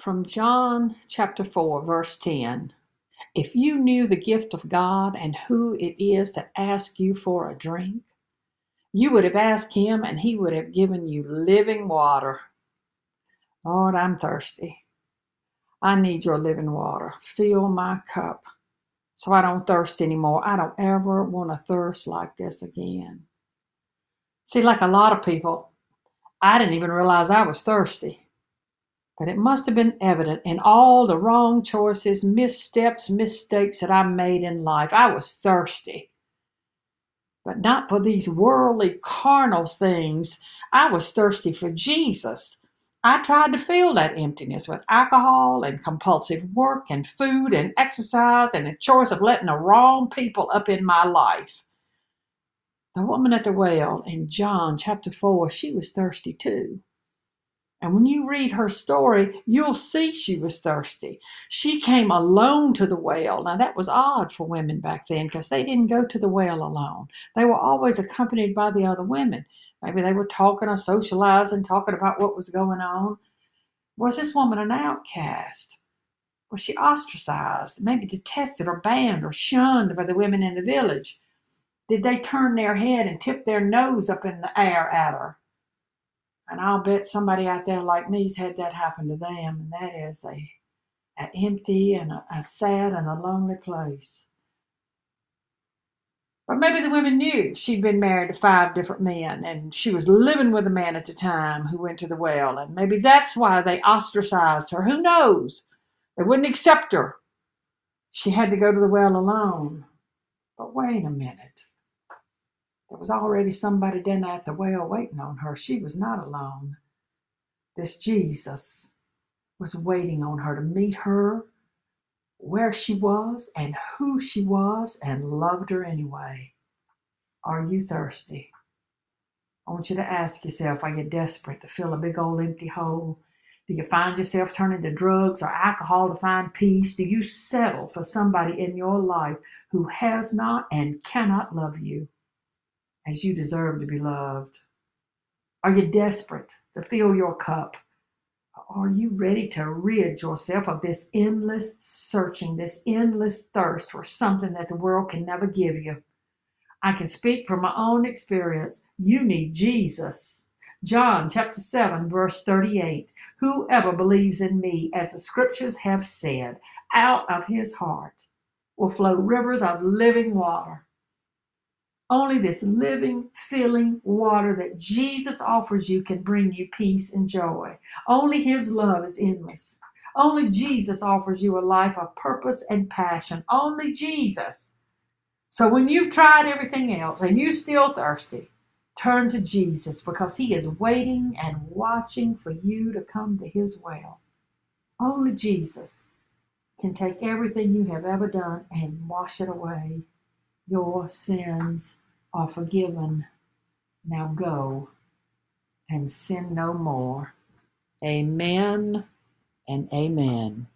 From John chapter 4, verse 10. If you knew the gift of God and who it is that asks you for a drink, you would have asked him and he would have given you living water. Lord, I'm thirsty. I need your living water. Fill my cup so I don't thirst anymore. I don't ever want to thirst like this again. See, like a lot of people, I didn't even realize I was thirsty. But it must have been evident in all the wrong choices, missteps, mistakes that I made in life. I was thirsty. But not for these worldly, carnal things. I was thirsty for Jesus. I tried to fill that emptiness with alcohol and compulsive work and food and exercise and the choice of letting the wrong people up in my life. The woman at the well in John chapter 4, she was thirsty too. And when you read her story, you'll see she was thirsty. She came alone to the well. Now, that was odd for women back then because they didn't go to the well alone. They were always accompanied by the other women. Maybe they were talking or socializing, talking about what was going on. Was this woman an outcast? Was she ostracized, maybe detested or banned or shunned by the women in the village? Did they turn their head and tip their nose up in the air at her? And I'll bet somebody out there like me's had that happen to them, and that is a an empty and a, a sad and a lonely place. But maybe the women knew she'd been married to five different men and she was living with a man at the time who went to the well, and maybe that's why they ostracized her. Who knows? They wouldn't accept her. She had to go to the well alone. But wait a minute. There was already somebody down at the well waiting on her. She was not alone. This Jesus was waiting on her to meet her where she was and who she was and loved her anyway. Are you thirsty? I want you to ask yourself are you desperate to fill a big old empty hole? Do you find yourself turning to drugs or alcohol to find peace? Do you settle for somebody in your life who has not and cannot love you? As you deserve to be loved? Are you desperate to fill your cup? Are you ready to rid yourself of this endless searching, this endless thirst for something that the world can never give you? I can speak from my own experience. You need Jesus. John chapter 7, verse 38 Whoever believes in me, as the scriptures have said, out of his heart will flow rivers of living water. Only this living, filling water that Jesus offers you can bring you peace and joy. Only His love is endless. Only Jesus offers you a life of purpose and passion. Only Jesus. So when you've tried everything else and you're still thirsty, turn to Jesus because He is waiting and watching for you to come to His well. Only Jesus can take everything you have ever done and wash it away your sins are forgiven. Now go and sin no more. Amen and amen.